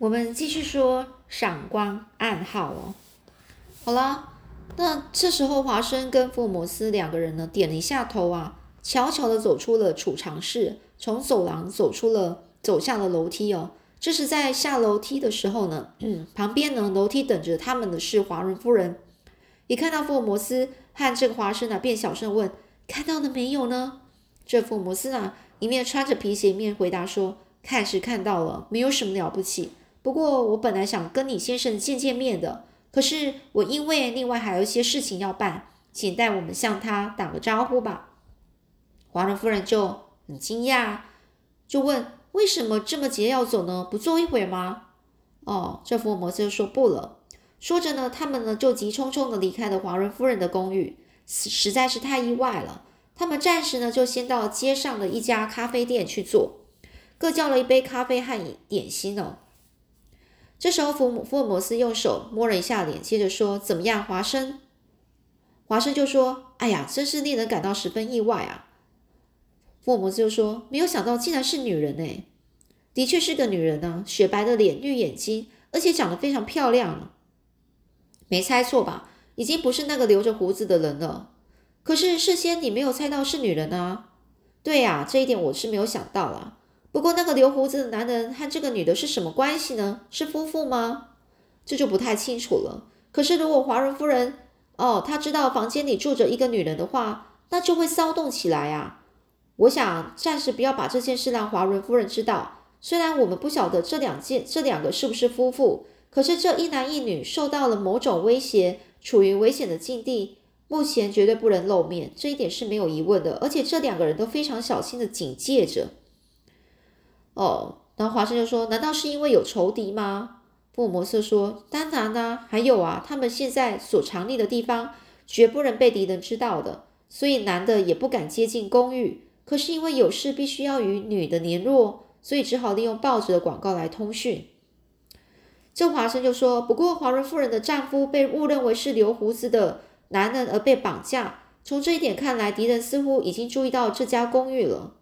我们继续说闪光暗号哦。好了，那这时候华生跟福尔摩斯两个人呢，点了一下头啊，悄悄的走出了储藏室，从走廊走出了，走下了楼梯哦。这是在下楼梯的时候呢，嗯旁边呢楼梯等着他们的是华伦夫人。一看到福尔摩斯和这个华生呢，便小声问：“看到了没有呢？”这福尔摩斯啊，一面穿着皮鞋，一面回答说：“看是看到了，没有什么了不起。”不过我本来想跟你先生见见面的，可是我因为另外还有一些事情要办，请代我们向他打个招呼吧。华伦夫人就很惊讶，就问为什么这么急要走呢？不坐一会儿吗？哦，这福尔摩斯就说不了。说着呢，他们呢就急匆匆的离开了华伦夫人的公寓，实在是太意外了。他们暂时呢就先到街上的一家咖啡店去坐，各叫了一杯咖啡和点心哦。这时候，福福尔摩斯用手摸了一下脸，接着说：“怎么样，华生？”华生就说：“哎呀，真是令人感到十分意外啊！”福尔摩斯就说：“没有想到，竟然是女人呢！的确是个女人呢，雪白的脸，绿眼睛，而且长得非常漂亮。没猜错吧？已经不是那个留着胡子的人了。可是事先你没有猜到是女人啊？对呀，这一点我是没有想到了。”不过，那个留胡子的男人和这个女的是什么关系呢？是夫妇吗？这就不太清楚了。可是，如果华伦夫人哦，她知道房间里住着一个女人的话，那就会骚动起来啊。我想暂时不要把这件事让华伦夫人知道。虽然我们不晓得这两件这两个是不是夫妇，可是这一男一女受到了某种威胁，处于危险的境地，目前绝对不能露面，这一点是没有疑问的。而且，这两个人都非常小心的警戒着。哦，然后华生就说：“难道是因为有仇敌吗？”福尔摩斯说：“当然啦，还有啊，他们现在所藏匿的地方绝不能被敌人知道的，所以男的也不敢接近公寓。可是因为有事必须要与女的联络，所以只好利用报纸的广告来通讯。”这华生就说：“不过华伦夫人的丈夫被误认为是留胡子的男人而被绑架，从这一点看来，敌人似乎已经注意到这家公寓了。”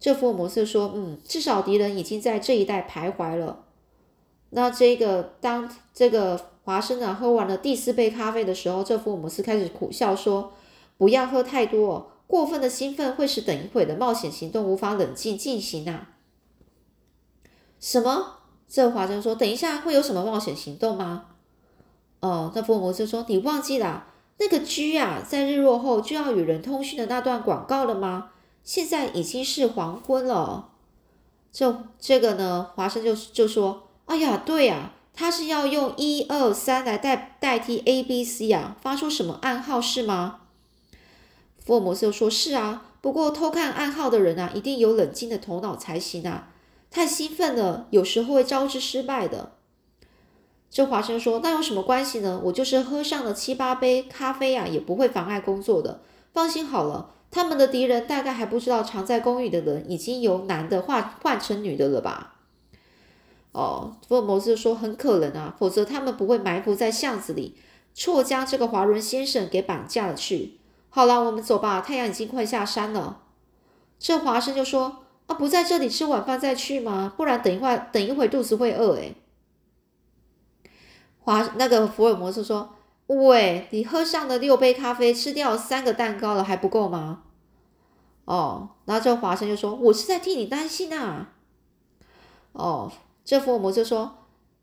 这福尔摩斯说：“嗯，至少敌人已经在这一带徘徊了。”那这个当这个华生啊喝完了第四杯咖啡的时候，这福尔摩斯开始苦笑说：“不要喝太多，过分的兴奋会使等一会的冒险行动无法冷静进行啊。”什么？这华生说：“等一下会有什么冒险行动吗？”哦，那福尔摩斯说：“你忘记了那个 G 啊，在日落后就要与人通讯的那段广告了吗？”现在已经是黄昏了，这这个呢，华生就就说：“哎呀，对呀，他是要用一二三来代代替 A B C 啊，发出什么暗号是吗？”福尔摩斯就说：“是啊，不过偷看暗号的人啊，一定有冷静的头脑才行啊，太兴奋了，有时候会招致失败的。”这华生说：“那有什么关系呢？我就是喝上了七八杯咖啡啊，也不会妨碍工作的，放心好了。”他们的敌人大概还不知道藏在公寓的人已经由男的换换成女的了吧？哦，福尔摩斯说很可能啊，否则他们不会埋伏在巷子里，错将这个华伦先生给绑架了去。好了，我们走吧，太阳已经快下山了。这华生就说啊，不在这里吃晚饭再去吗？不然等一会等一会肚子会饿诶。华那个福尔摩斯说。喂，你喝上了六杯咖啡，吃掉三个蛋糕了，还不够吗？哦，然后这华生就说：“我是在替你担心啊。”哦，这福尔摩斯说：“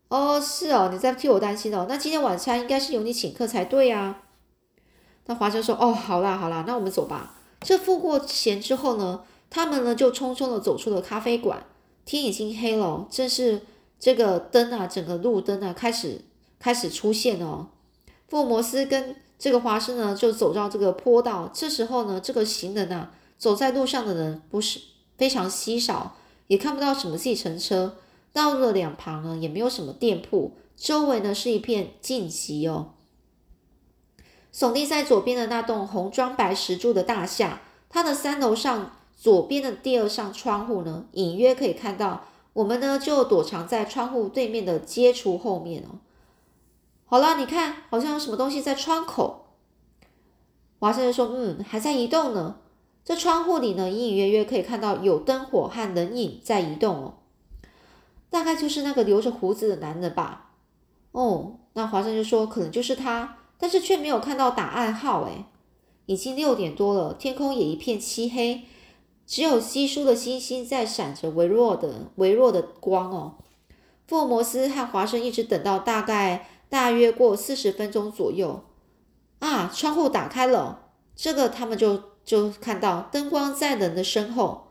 哦，是哦，你在替我担心哦。那今天晚餐应该是由你请客才对啊。”那华生说：“哦，好啦好啦，那我们走吧。”这付过钱之后呢，他们呢就匆匆的走出了咖啡馆。天已经黑了，正是这个灯啊，整个路灯啊开始开始出现哦。福尔摩斯跟这个华生呢，就走到这个坡道。这时候呢，这个行人啊，走在路上的人不是非常稀少，也看不到什么计程车。道路的两旁呢，也没有什么店铺，周围呢是一片静寂哦。耸立在左边的那栋红砖白石柱的大厦，它的三楼上左边的第二扇窗户呢，隐约可以看到。我们呢，就躲藏在窗户对面的街橱后面哦。好了，你看，好像有什么东西在窗口。华生就说：“嗯，还在移动呢。这窗户里呢，隐隐约约可以看到有灯火和人影在移动哦。”大概就是那个留着胡子的男的吧。哦，那华生就说可能就是他，但是却没有看到打暗号。诶，已经六点多了，天空也一片漆黑，只有稀疏的星星在闪着微弱的、微弱的光哦。福尔摩斯和华生一直等到大概大约过四十分钟左右，啊，窗户打开了，这个他们就就看到灯光在人的身后，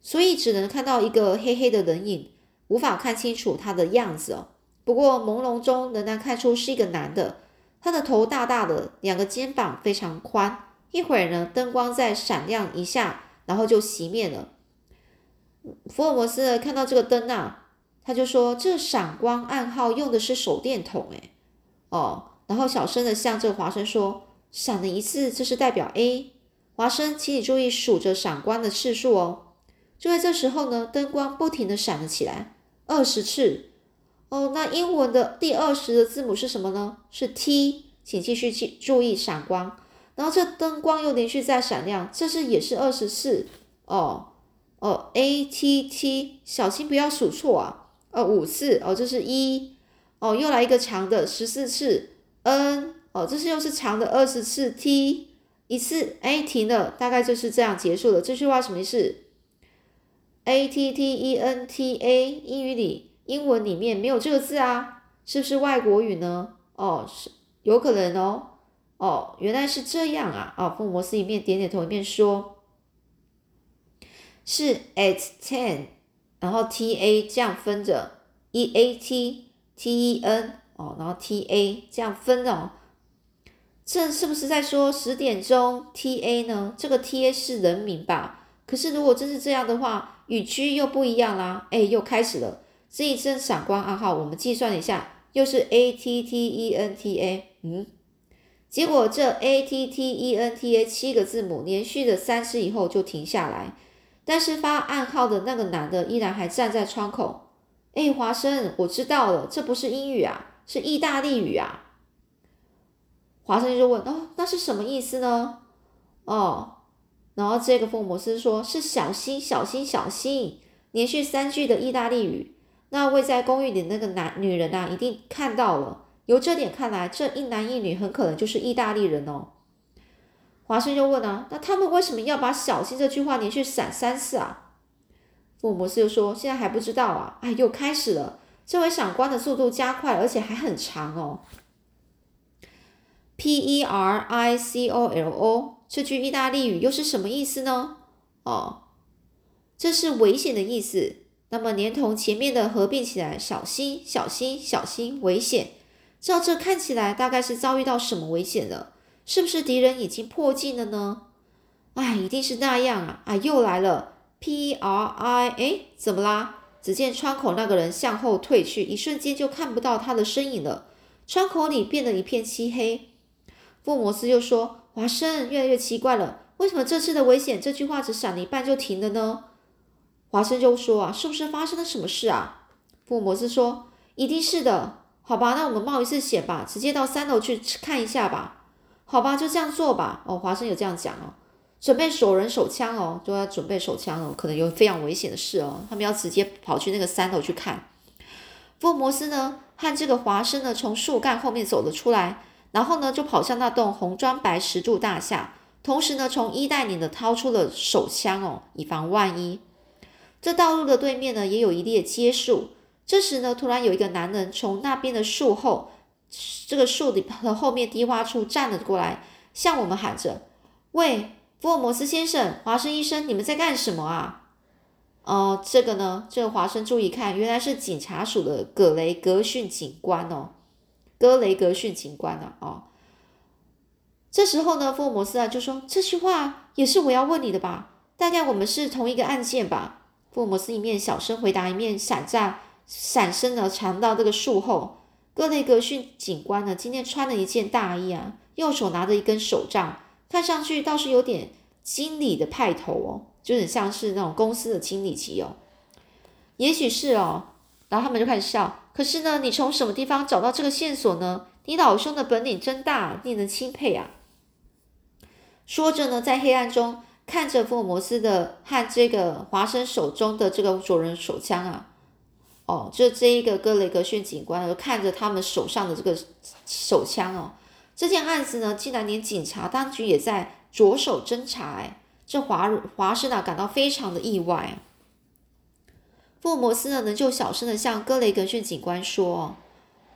所以只能看到一个黑黑的人影，无法看清楚他的样子哦。不过朦胧中仍然看出是一个男的，他的头大大的，两个肩膀非常宽。一会儿呢，灯光再闪亮一下，然后就熄灭了。福尔摩斯看到这个灯啊，他就说：“这闪光暗号用的是手电筒，诶，哦。”然后小声的向这个华生说：“闪了一次，这是代表 A。华生，请你注意数着闪光的次数哦。”就在这时候呢，灯光不停的闪了起来，二十次。哦，那英文的第二十的字母是什么呢？是 T，请继续记注意闪光。然后这灯光又连续在闪亮，这是也是二十次哦哦，A T T，小心不要数错啊！哦，五次哦，这是一哦，又来一个长的十四次 N 哦，这是又是长的二十次 T 一次哎停了，大概就是这样结束了。这句话什么意思？A T T E N T A，英语里英文里面没有这个字啊，是不是外国语呢？哦，是有可能哦。哦，原来是这样啊！啊，福摩斯一面点点头，一面说：“是 at ten，然后 t a 这样分着，e a t t e n 哦，然后 t a 这样分哦。这是不是在说十点钟 t a 呢？这个 t a 是人名吧？可是如果真是这样的话，语区又不一样啦。哎，又开始了。这一阵闪光暗号，我们计算一下，又是 a t t e n t a，嗯。”结果这 A T T E N T A 七个字母连续的三次以后就停下来，但是发暗号的那个男的依然还站在窗口。哎，华生，我知道了，这不是英语啊，是意大利语啊。华生就问：哦，那是什么意思呢？哦，然后这个福尔摩斯说是小心，小心，小心，连续三句的意大利语。那位在公寓里那个男女人啊，一定看到了。由这点看来，这一男一女很可能就是意大利人哦。华生又问啊，那他们为什么要把“小心”这句话连续闪三次啊？福尔摩斯又说，现在还不知道啊。哎，又开始了，这回闪光的速度加快，而且还很长哦。P E R I C O L O 这句意大利语又是什么意思呢？哦，这是危险的意思。那么连同前面的合并起来，小心，小心，小心，危险。照这看起来，大概是遭遇到什么危险了？是不是敌人已经破镜了呢？哎，一定是那样啊！啊，又来了！P R I，哎，怎么啦？只见窗口那个人向后退去，一瞬间就看不到他的身影了。窗口里变得一片漆黑。福摩斯又说：“华生，越来越奇怪了，为什么这次的危险这句话只闪了一半就停了呢？”华生就说：“啊，是不是发生了什么事啊？”福摩斯说：“一定是的。”好吧，那我们冒一次险吧，直接到三楼去看一下吧。好吧，就这样做吧。哦，华生有这样讲哦，准备手人手枪哦，都要准备手枪哦，可能有非常危险的事哦。他们要直接跑去那个三楼去看。福尔摩斯呢，和这个华生呢，从树干后面走了出来，然后呢，就跑向那栋红砖白石柱大厦，同时呢，从衣袋里呢掏出了手枪哦，以防万一。这道路的对面呢，也有一列街树。这时呢，突然有一个男人从那边的树后，这个树的后面低洼处站了过来，向我们喊着：“喂，福尔摩斯先生，华生医生，你们在干什么啊？”哦，这个呢，这个华生注意看，原来是警察署的格雷格逊警官哦，格雷格逊警官呢，哦。这时候呢，福尔摩斯啊就说：“这句话也是我要问你的吧？大概我们是同一个案件吧？”福尔摩斯一面小声回答，一面闪在。闪身呢，藏到这个树后。格雷格逊警官呢，今天穿了一件大衣啊，右手拿着一根手杖，看上去倒是有点经理的派头哦，就很像是那种公司的经理级哦。也许是哦，然后他们就开始笑。可是呢，你从什么地方找到这个线索呢？你老兄的本领真大，令人钦佩啊！说着呢，在黑暗中看着福尔摩斯的和这个华生手中的这个左轮手枪啊。哦，就这一个格雷格逊警官看着他们手上的这个手枪哦，这件案子呢，竟然连警察当局也在着手侦查，哎，这华华生啊感到非常的意外。福尔摩斯呢，就小声的向格雷格逊警官说：“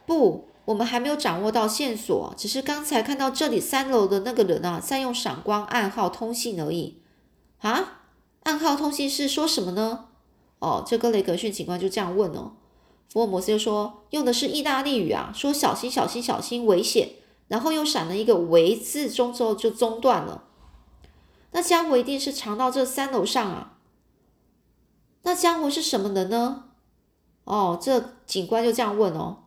不，我们还没有掌握到线索，只是刚才看到这里三楼的那个人啊，在用闪光暗号通信而已。啊，暗号通信是说什么呢？”哦，这格雷格逊警官就这样问哦，福尔摩斯就说用的是意大利语啊，说小心小心小心危险，然后又闪了一个“为”字中之后就中断了。那家伙一定是藏到这三楼上啊。那家伙是什么人呢？哦，这警官就这样问哦。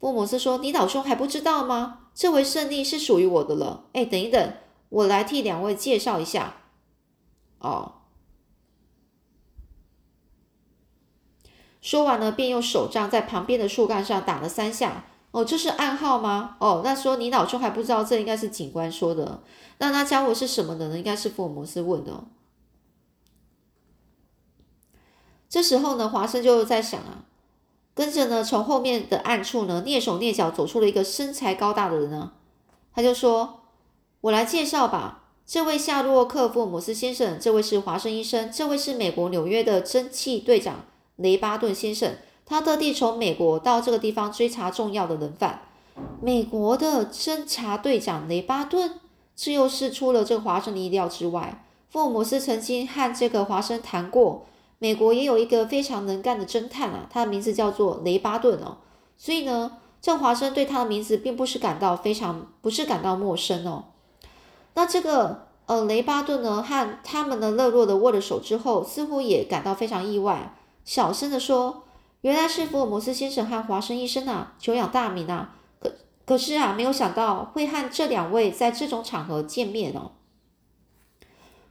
福尔摩斯说：“你老兄还不知道吗？这回胜利是属于我的了。”哎，等一等，我来替两位介绍一下。哦。说完呢，便用手杖在旁边的树干上打了三下。哦，这是暗号吗？哦，那说你脑中还不知道，这应该是警官说的。那那家伙是什么的呢？应该是福尔摩斯问的。这时候呢，华生就在想啊，跟着呢，从后面的暗处呢，蹑手蹑脚走出了一个身材高大的人呢。他就说：“我来介绍吧，这位夏洛克·福尔摩斯先生，这位是华生医生，这位是美国纽约的蒸汽队长。”雷巴顿先生，他特地从美国到这个地方追查重要的人犯。美国的侦查队长雷巴顿，这又是出了这华生的意料之外。福尔摩斯曾经和这个华生谈过，美国也有一个非常能干的侦探啊，他的名字叫做雷巴顿哦。所以呢，这华生对他的名字并不是感到非常，不是感到陌生哦。那这个呃雷巴顿呢，和他们呢热络的握了手之后，似乎也感到非常意外。小声的说：“原来是福尔摩斯先生和华生医生啊，久仰大名啊！可可是啊，没有想到会和这两位在这种场合见面哦。”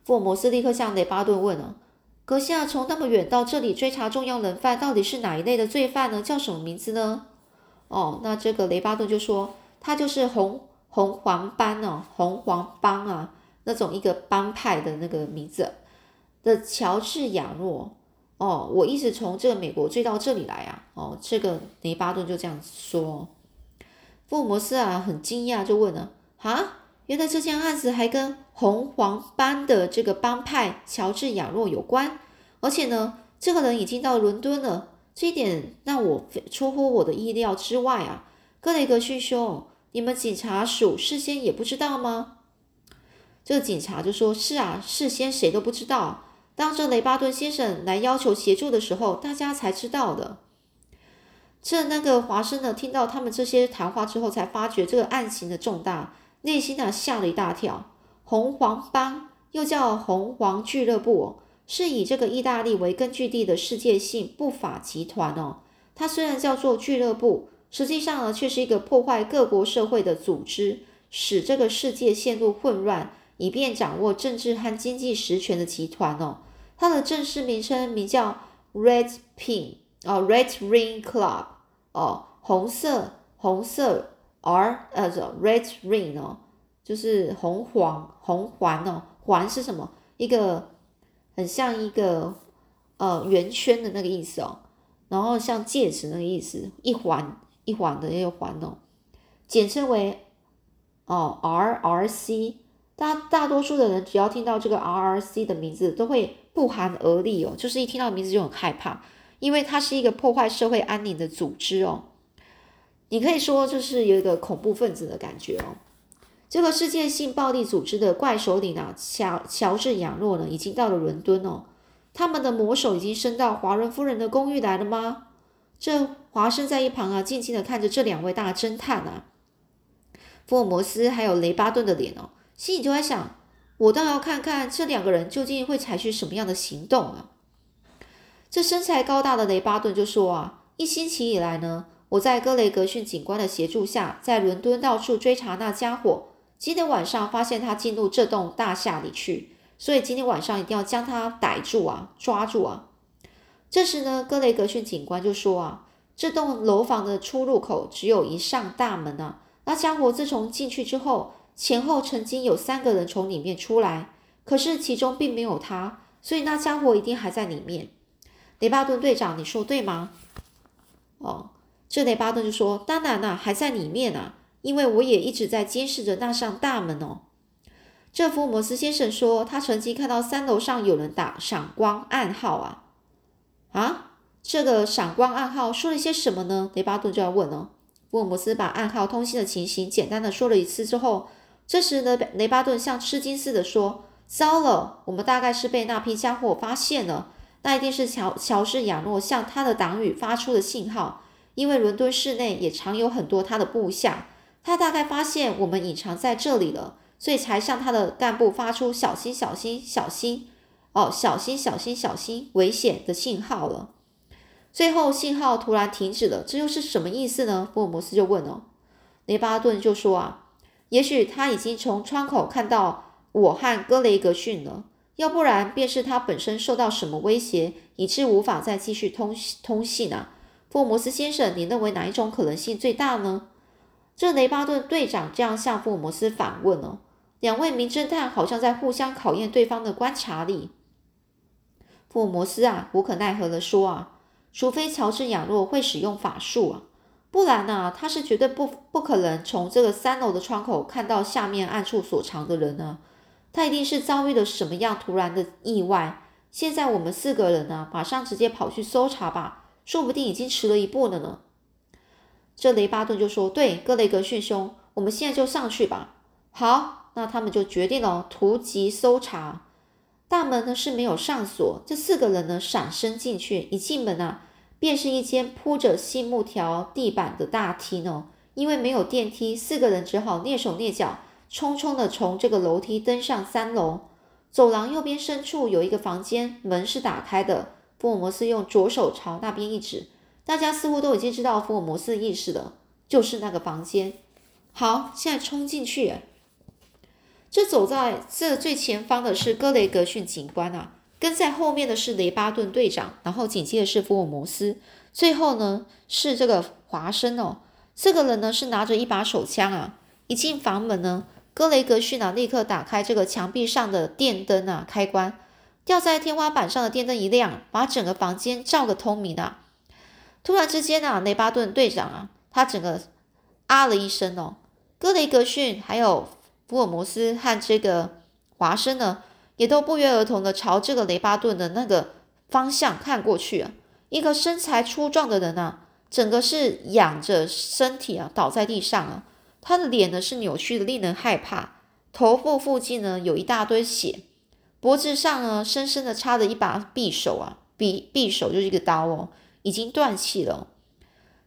福尔摩斯立刻向雷巴顿问了：“阁下从那么远到这里追查重要人犯，到底是哪一类的罪犯呢？叫什么名字呢？”哦，那这个雷巴顿就说：“他就是红红黄班哦，红黄帮啊，那种一个帮派的那个名字的乔治亚诺。”哦，我一直从这个美国追到这里来啊！哦，这个雷巴顿就这样说。福尔摩斯啊，很惊讶，就问了：啊，原来这件案子还跟红黄帮的这个帮派乔治亚诺有关，而且呢，这个人已经到伦敦了。这一点让我出乎我的意料之外啊！格雷格逊兄，你们警察署事先也不知道吗？这个警察就说：是啊，事先谁都不知道。当这雷巴顿先生来要求协助的时候，大家才知道的。这那个华生呢，听到他们这些谈话之后，才发觉这个案情的重大，内心呢吓了一大跳。红黄帮又叫红黄俱乐部，是以这个意大利为根据地的世界性不法集团哦。它虽然叫做俱乐部，实际上呢却是一个破坏各国社会的组织，使这个世界陷入混乱。以便掌握政治和经济实权的集团哦，它的正式名称名叫 Red Pin 哦，Red Ring Club 哦，红色红色 R 呃，Red Ring 哦，就是红黄红环哦，环是什么？一个很像一个呃圆圈的那个意思哦，然后像戒指那个意思，一环一环的那个环哦，简称为哦 RRC。大大多数的人只要听到这个 RRC 的名字，都会不寒而栗哦，就是一听到名字就很害怕，因为它是一个破坏社会安宁的组织哦。你可以说就是有一个恐怖分子的感觉哦。这个世界性暴力组织的怪首领啊，乔乔治亚诺呢，已经到了伦敦哦。他们的魔手已经伸到华伦夫人的公寓来了吗？这华生在一旁啊，静静的看着这两位大侦探啊，福尔摩斯还有雷巴顿的脸哦。心里就在想，我倒要看看这两个人究竟会采取什么样的行动啊！这身材高大的雷巴顿就说啊，一星期以来呢，我在格雷格逊警官的协助下，在伦敦到处追查那家伙。今天晚上发现他进入这栋大厦里去，所以今天晚上一定要将他逮住啊，抓住啊！这时呢，格雷格逊警官就说啊，这栋楼房的出入口只有一扇大门啊，那家伙自从进去之后。前后曾经有三个人从里面出来，可是其中并没有他，所以那家伙一定还在里面。雷巴顿队长，你说对吗？哦，这雷巴顿就说：“当然啦，还在里面啊，因为我也一直在监视着那扇大门哦。”这福尔摩斯先生说：“他曾经看到三楼上有人打闪光暗号啊，啊，这个闪光暗号说了些什么呢？”雷巴顿就要问了。福尔摩斯把暗号通信的情形简单的说了一次之后，这时呢，雷巴顿像吃惊似的说：“糟了，我们大概是被那批家伙发现了。”那一定是乔乔治亚诺向他的党羽发出的信号，因为伦敦市内也常有很多他的部下。他大概发现我们隐藏在这里了，所以才向他的干部发出“小心，小心，小心”哦，“小心，小心，小心，危险”的信号了。最后信号突然停止了，这又是什么意思呢？福尔摩斯就问了。雷巴顿就说啊，也许他已经从窗口看到我和格雷格逊了。要不然，便是他本身受到什么威胁，以致无法再继续通通信啊？福尔摩斯先生，你认为哪一种可能性最大呢？这雷巴顿队长这样向福尔摩斯反问哦。两位名侦探好像在互相考验对方的观察力。福尔摩斯啊，无可奈何的说啊，除非乔治亚诺会使用法术啊，不然呢，他是绝对不不可能从这个三楼的窗口看到下面暗处所藏的人呢。他一定是遭遇了什么样突然的意外。现在我们四个人呢，马上直接跑去搜查吧，说不定已经迟了一步了呢。这雷巴顿就说：“对，格雷格逊兄，我们现在就上去吧。”好，那他们就决定了突击搜查。大门呢是没有上锁，这四个人呢闪身进去，一进门啊，便是一间铺着细木条地板的大厅哦。因为没有电梯，四个人只好蹑手蹑脚。匆匆的从这个楼梯登上三楼，走廊右边深处有一个房间，门是打开的。福尔摩斯用左手朝那边一指，大家似乎都已经知道福尔摩斯的意思了，就是那个房间。好，现在冲进去。这走在这最前方的是格雷格逊警官啊，跟在后面的是雷巴顿队长，然后紧接着是福尔摩斯，最后呢是这个华生哦。这个人呢是拿着一把手枪啊，一进房门呢。格雷格逊啊，立刻打开这个墙壁上的电灯啊，开关，吊在天花板上的电灯一亮，把整个房间照个通明啊！突然之间啊，雷巴顿队长啊，他整个啊了一声哦。格雷格逊还有福尔摩斯和这个华生呢，也都不约而同的朝这个雷巴顿的那个方向看过去啊。一个身材粗壮的人啊，整个是仰着身体啊，倒在地上啊。他的脸呢是扭曲的，令人害怕。头部附近呢有一大堆血，脖子上呢深深的插着一把匕首啊，匕匕首就是一个刀哦，已经断气了。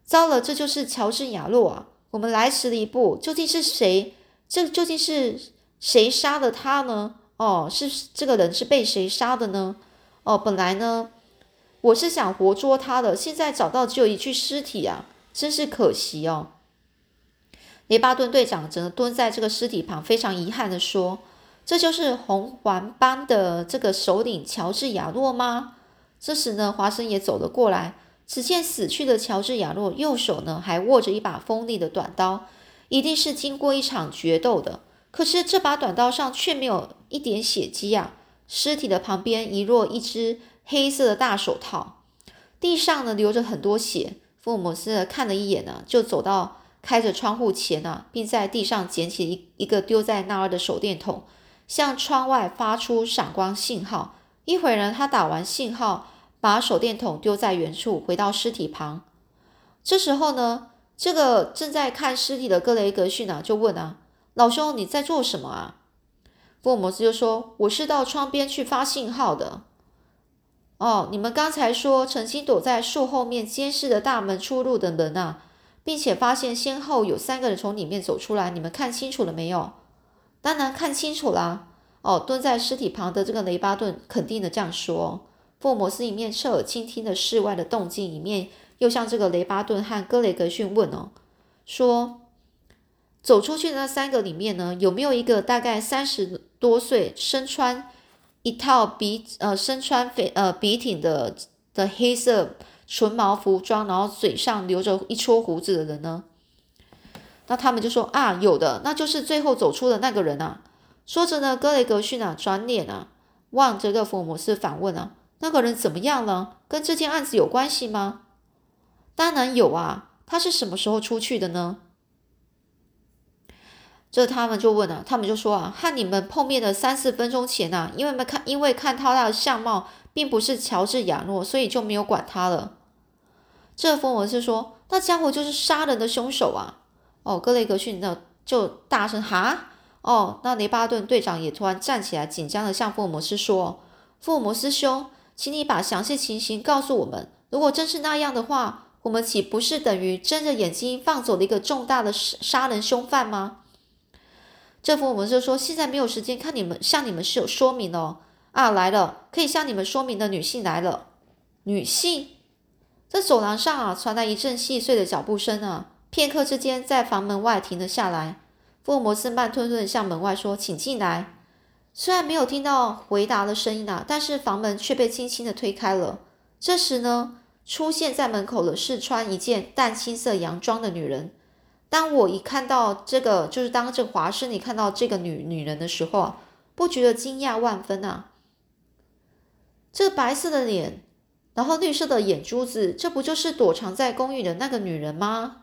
糟了，这就是乔治亚洛啊！我们来迟了一步，究竟是谁？这究竟是谁杀的他呢？哦，是这个人是被谁杀的呢？哦，本来呢我是想活捉他的，现在找到只有一具尸体啊，真是可惜哦。雷巴顿队长则蹲在这个尸体旁，非常遗憾的说：“这就是红环班的这个首领乔治亚诺吗？”这时呢，华生也走了过来，只见死去的乔治亚诺右手呢还握着一把锋利的短刀，一定是经过一场决斗的。可是这把短刀上却没有一点血迹啊！尸体的旁边遗落一只黑色的大手套，地上呢流着很多血。福尔摩斯看了一眼呢，就走到。开着窗户前呢，并在地上捡起一一个丢在那儿的手电筒，向窗外发出闪光信号。一会儿呢，他打完信号，把手电筒丢在原处，回到尸体旁。这时候呢，这个正在看尸体的格雷格逊啊，就问啊：“老兄，你在做什么啊？”福尔摩斯就说：“我是到窗边去发信号的。”哦，你们刚才说曾经躲在树后面监视的大门出入的人啊？并且发现先后有三个人从里面走出来，你们看清楚了没有？当然看清楚啦。哦，蹲在尸体旁的这个雷巴顿肯定的这样说。福尔摩斯一面侧耳倾听着室外的动静，一面又向这个雷巴顿和格雷格逊问哦，说走出去的那三个里面呢，有没有一个大概三十多岁，身穿一套笔呃身穿肥呃笔挺的的黑色？纯毛服装，然后嘴上留着一撮胡子的人呢？那他们就说啊，有的，那就是最后走出的那个人啊。说着呢，格雷格逊啊，转脸啊，望着个福尔摩斯反问啊，那个人怎么样了？跟这件案子有关系吗？当然有啊，他是什么时候出去的呢？这他们就问了，他们就说啊，和你们碰面的三四分钟前呐，因为没看，因为看他的相貌并不是乔治亚诺，所以就没有管他了。这福摩斯说，那家伙就是杀人的凶手啊！哦，格雷格逊呢就大声哈，哦，那雷巴顿队长也突然站起来，紧张的向福尔摩斯说：“福尔摩斯兄，请你把详细情形告诉我们。如果真是那样的话，我们岂不是等于睁着眼睛放走了一个重大的杀杀人凶犯吗？”这福尔摩斯说：“现在没有时间看你们向你们是有说明哦。啊，来了，可以向你们说明的女性来了。女性，在走廊上啊，传来一阵细碎的脚步声啊。片刻之间，在房门外停了下来。福尔摩斯慢吞吞的向门外说：‘请进来。’虽然没有听到回答的声音啊，但是房门却被轻轻的推开了。这时呢，出现在门口的是穿一件淡青色洋装的女人。”当我一看到这个，就是当这华生你看到这个女女人的时候，不觉得惊讶万分啊？这白色的脸，然后绿色的眼珠子，这不就是躲藏在公寓的那个女人吗？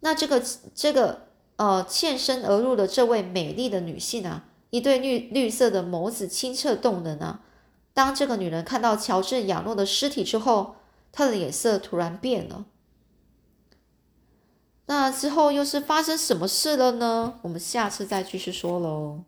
那这个这个呃，欠身而入的这位美丽的女性啊，一对绿绿色的眸子清澈动人啊。当这个女人看到乔治·亚诺的尸体之后，她的脸色突然变了。那之后又是发生什么事了呢？我们下次再继续说喽。